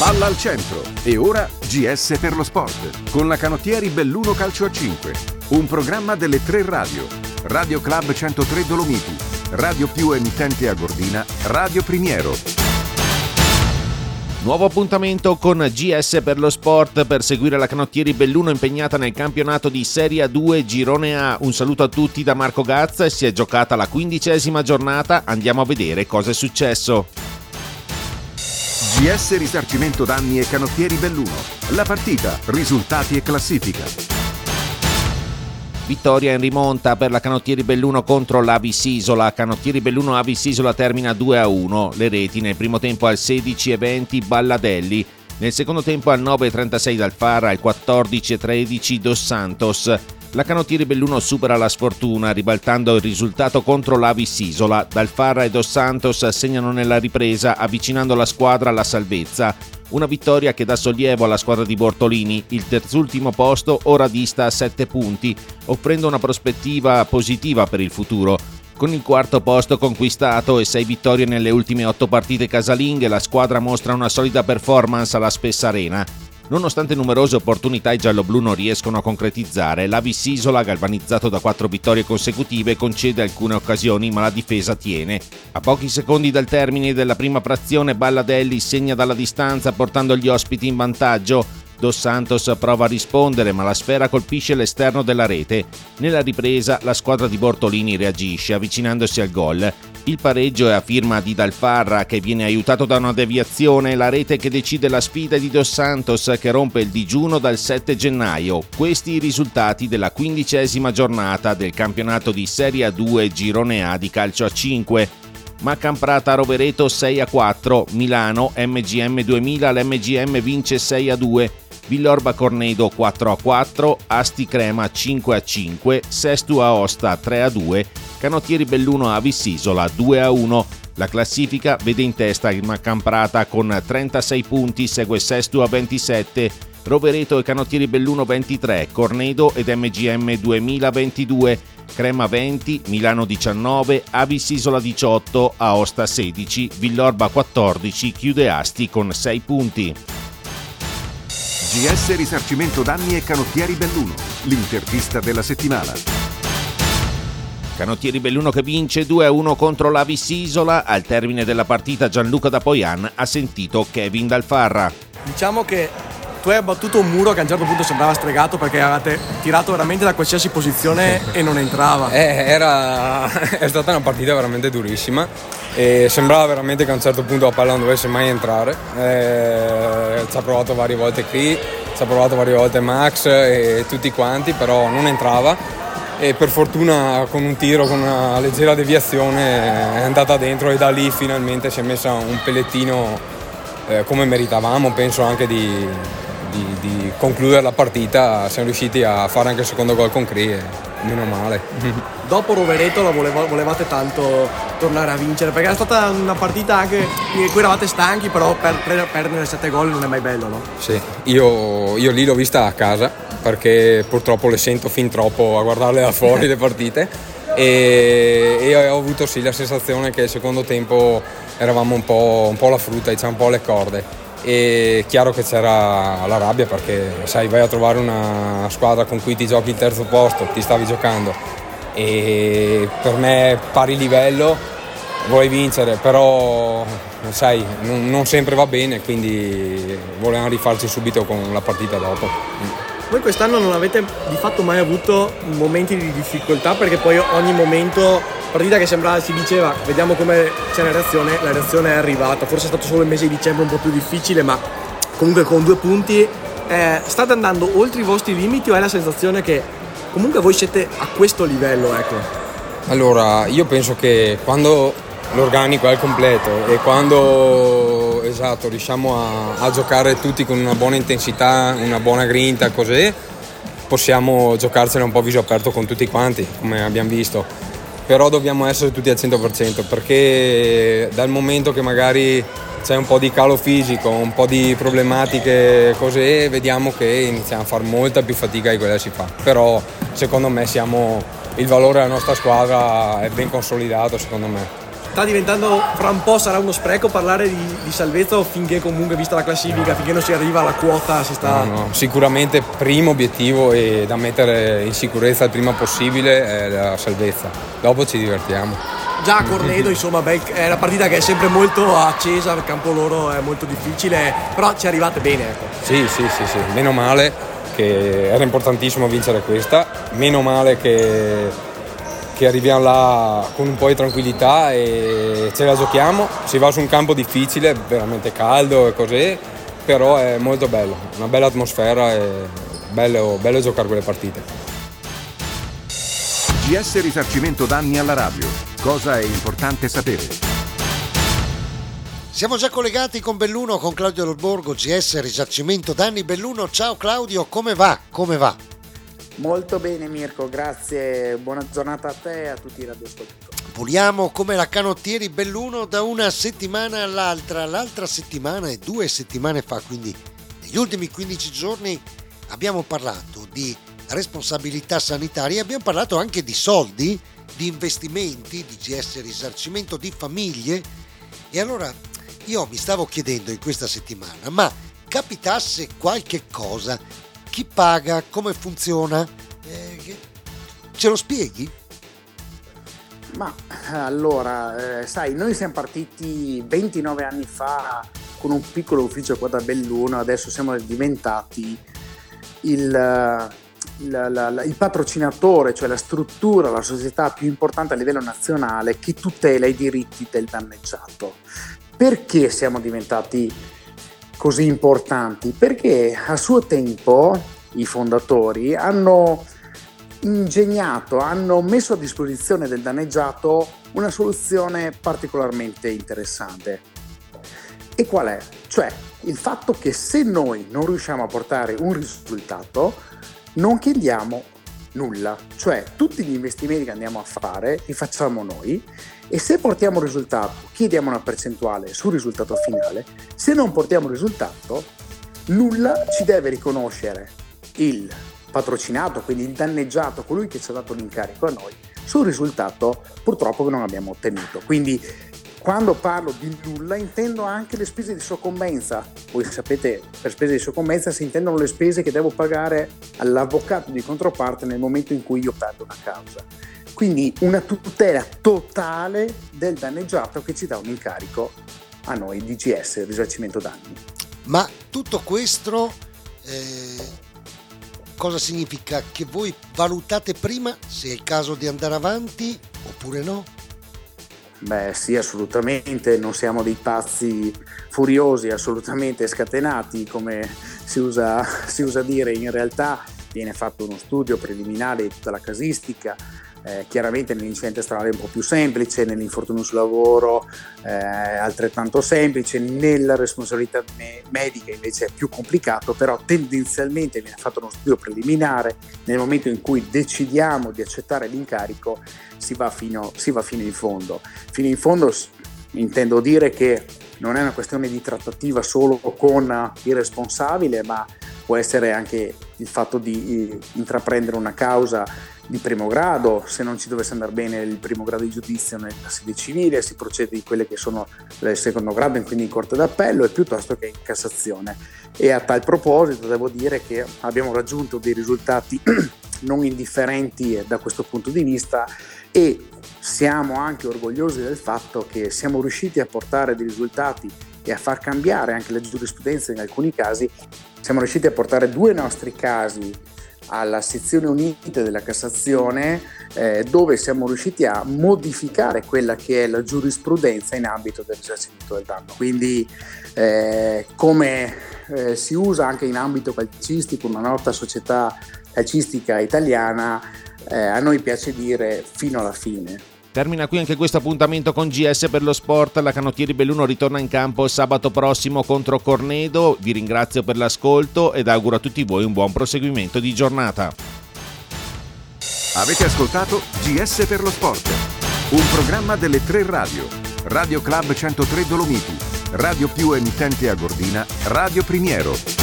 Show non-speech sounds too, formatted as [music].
Palla al centro e ora GS per lo sport con la canottieri Belluno Calcio a 5. Un programma delle tre radio. Radio Club 103 Dolomiti, Radio più emittente a Gordina, Radio Primiero. Nuovo appuntamento con GS per lo sport per seguire la canottieri Belluno impegnata nel campionato di Serie A2 Girone A. Un saluto a tutti da Marco Gazza e si è giocata la quindicesima giornata. Andiamo a vedere cosa è successo. GS Risarcimento Danni e Canottieri Belluno. La partita, risultati e classifica. Vittoria in rimonta per la Canottieri Belluno contro l'Avis Isola. Canottieri Belluno Avis Isola termina 2 a 1. Le reti nel primo tempo al 16 e 20 Balladelli. Nel secondo tempo al 9 e 36 Dalfara, al 14 e 13 Dos Santos. La Canottieri Belluno supera la sfortuna ribaltando il risultato contro l'Avis Isola. Dalfarra e Dos Santos segnano nella ripresa avvicinando la squadra alla salvezza. Una vittoria che dà sollievo alla squadra di Bortolini, il terzultimo posto ora dista a 7 punti, offrendo una prospettiva positiva per il futuro. Con il quarto posto conquistato e 6 vittorie nelle ultime 8 partite casalinghe, la squadra mostra una solida performance alla Spessa Arena. Nonostante numerose opportunità i gialloblu non riescono a concretizzare, l'Avis Isola, galvanizzato da quattro vittorie consecutive, concede alcune occasioni ma la difesa tiene. A pochi secondi dal termine della prima frazione Balladelli segna dalla distanza portando gli ospiti in vantaggio. Dos Santos prova a rispondere ma la sfera colpisce l'esterno della rete. Nella ripresa la squadra di Bortolini reagisce avvicinandosi al gol. Il pareggio è a firma di Dalfarra che viene aiutato da una deviazione, la rete che decide la sfida di Dos Santos che rompe il digiuno dal 7 gennaio. Questi i risultati della quindicesima giornata del campionato di Serie A2 Girone A di calcio a 5. Maccamprata Rovereto 6 a 4, Milano MGM 2000 l'MGM vince 6 a 2, Villorba Cornedo 4 a 4, Asti Crema 5 a 5, Sestu Aosta 3 a 2, Canottieri Belluno Avis Isola 2 a 1. La classifica vede in testa il Maccamprata con 36 punti, segue Sestu a 27, Rovereto e Canottieri Belluno 23, Cornedo ed MGM 2022, Crema 20, Milano 19, Avis Isola 18, Aosta 16, Villorba 14, chiude Asti con 6 punti. GS Risarcimento Danni e Canottieri Belluno. L'intervista della settimana. Canottieri Belluno che vince 2-1 contro l'Avis Isola. Al termine della partita Gianluca da Poian ha sentito Kevin Dalfarra. Diciamo che tu hai abbattuto un muro che a un certo punto sembrava stregato perché avevate tirato veramente da qualsiasi posizione [laughs] e non entrava. Eh, era, è stata una partita veramente durissima e sembrava veramente che a un certo punto la palla non dovesse mai entrare. Eh, ci ha provato varie volte qui, ci ha provato varie volte Max e tutti quanti, però non entrava. E per fortuna con un tiro, con una leggera deviazione è andata dentro e da lì finalmente si è messa un pellettino eh, come meritavamo, penso anche di, di, di, concludere la partita, siamo riusciti a fare anche il secondo gol con Cri meno male. [laughs] Dopo Rovereto la voleva, volevate tanto tornare a vincere perché era stata una partita anche in cui eravate stanchi però per, per perdere 7 gol non è mai bello no? Sì, io, io lì l'ho vista a casa perché purtroppo le sento fin troppo a guardarle da fuori [laughs] le partite e, e, ho avuto sì la sensazione che il secondo tempo eravamo un po', un po la frutta, diciamo un po' le corde e chiaro che c'era la rabbia perché sai vai a trovare una squadra con cui ti giochi il terzo posto, ti stavi giocando e per me pari livello vuoi vincere però sai non, non sempre va bene quindi volevamo rifarci subito con la partita dopo. Voi quest'anno non avete di fatto mai avuto momenti di difficoltà perché poi ogni momento, partita che sembrava si diceva vediamo come c'è la reazione, la reazione è arrivata, forse è stato solo il mese di dicembre un po' più difficile ma comunque con due punti eh, state andando oltre i vostri limiti o è la sensazione che comunque voi siete a questo livello? Ecco? Allora io penso che quando l'organico è al completo e quando esatto, riusciamo a, a, giocare tutti con una buona intensità, una buona grinta, così possiamo giocarcela un po' viso aperto con tutti quanti, come abbiamo visto. Però dobbiamo essere tutti al 100% perché dal momento che magari c'è un po' di calo fisico, un po' di problematiche così, vediamo che iniziamo a fare molta più fatica di quella che si fa. Però secondo me siamo, il valore della nostra squadra è ben consolidato secondo me sta diventando, fra un po' sarà uno spreco parlare di, di salvezza finché comunque, vista la classifica, finché non si arriva alla quota, si sta... No, no, sicuramente primo obiettivo è da mettere in sicurezza il prima possibile è la salvezza, dopo ci divertiamo. Già a Cornedo, [laughs] insomma, beh, è una partita che è sempre molto accesa, il campo loro è molto difficile, però ci arrivate bene. Ecco. Sì, sì, sì, sì, meno male che era importantissimo vincere questa, meno male che, che arriviamo là con un po' di tranquillità e ce la giochiamo, si va su un campo difficile, veramente caldo e così, però è molto bello, una bella atmosfera e bello, bello giocare quelle partite. GS Risarcimento Danni alla radio. Cosa è importante sapere? Siamo già collegati con Belluno, con Claudio Lorborgo, GS Risarcimento Danni. Belluno, ciao Claudio, come va? Come va? Molto bene Mirko, grazie, buona giornata a te e a tutti i radioascoltatori. Puliamo come la canottieri Belluno da una settimana all'altra. L'altra settimana e due settimane fa, quindi negli ultimi 15 giorni, abbiamo parlato di responsabilità sanitaria, abbiamo parlato anche di soldi, di investimenti, di GS risarcimento di famiglie. E allora io mi stavo chiedendo in questa settimana, ma capitasse qualche cosa, chi paga, come funziona? Eh, ce lo spieghi? Ma allora, eh, sai, noi siamo partiti 29 anni fa con un piccolo ufficio qua da Belluno, adesso siamo diventati il, la, la, il patrocinatore, cioè la struttura, la società più importante a livello nazionale che tutela i diritti del danneggiato. Perché siamo diventati così importanti? Perché a suo tempo i fondatori hanno ingegnato, hanno messo a disposizione del danneggiato una soluzione particolarmente interessante. E qual è? Cioè il fatto che se noi non riusciamo a portare un risultato, non chiediamo nulla, cioè tutti gli investimenti che andiamo a fare li facciamo noi e se portiamo risultato chiediamo una percentuale sul risultato finale, se non portiamo risultato nulla ci deve riconoscere il patrocinato, quindi il danneggiato, colui che ci ha dato l'incarico a noi, sul risultato purtroppo che non abbiamo ottenuto. Quindi quando parlo di nulla intendo anche le spese di soccombenza. Voi sapete, per spese di soccombenza si intendono le spese che devo pagare all'avvocato di controparte nel momento in cui io perdo una causa. Quindi una tutela totale del danneggiato che ci dà un incarico a noi DGS, risarcimento danni. Ma tutto questo eh, cosa significa? Che voi valutate prima se è il caso di andare avanti oppure no? Beh sì, assolutamente, non siamo dei pazzi furiosi, assolutamente scatenati, come si usa, [laughs] si usa dire. In realtà viene fatto uno studio preliminare di tutta la casistica, eh, chiaramente nell'incidente stradale è un po' più semplice, nell'infortunio sul lavoro eh, altrettanto semplice, nella responsabilità me- medica invece è più complicato, però tendenzialmente viene fatto uno studio preliminare, nel momento in cui decidiamo di accettare l'incarico si va fino, si va fino in fondo. Fino in fondo intendo dire che non è una questione di trattativa solo con il responsabile, ma può essere anche il fatto di eh, intraprendere una causa di primo grado, se non ci dovesse andare bene il primo grado di giudizio nella sede civile, si procede di quelle che sono del secondo grado quindi in corte d'appello e piuttosto che in Cassazione. E a tal proposito devo dire che abbiamo raggiunto dei risultati [clears throat] non indifferenti da questo punto di vista e siamo anche orgogliosi del fatto che siamo riusciti a portare dei risultati e a far cambiare anche la giurisprudenza in alcuni casi. Siamo riusciti a portare due nostri casi alla sezione unita della Cassazione eh, dove siamo riusciti a modificare quella che è la giurisprudenza in ambito del risarcimento del danno. Quindi eh, come eh, si usa anche in ambito calcistico, una nota società calcistica italiana, eh, a noi piace dire fino alla fine. Termina qui anche questo appuntamento con GS per lo sport. La Canottieri Belluno ritorna in campo sabato prossimo contro Cornedo. Vi ringrazio per l'ascolto ed auguro a tutti voi un buon proseguimento di giornata. Avete ascoltato GS per lo sport, un programma delle tre radio. Radio Club 103 Dolomiti, Radio più emittente a Gordina, Radio Primiero.